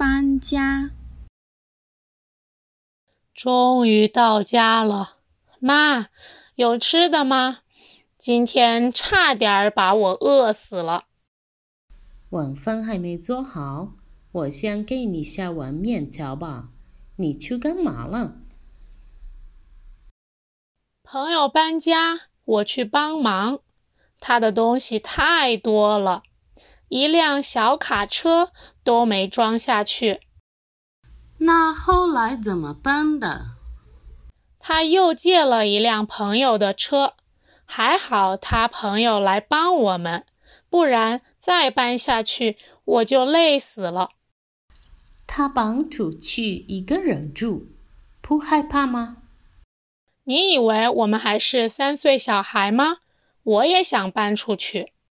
搬家。终于到家了，妈，有吃的吗？今天差点把我饿死了。晚饭还没做好，我先给你下碗面条吧。你去干嘛了？朋友搬家，我去帮忙。他的东西太多了，一辆小卡车都没装下去。那后来怎么办的？他又借了一辆朋友的车，还好他朋友来帮我们，不然再搬下去我就累死了。他搬出去一个人住，不害怕吗？你以为我们还是三岁小孩吗？我也想搬出去。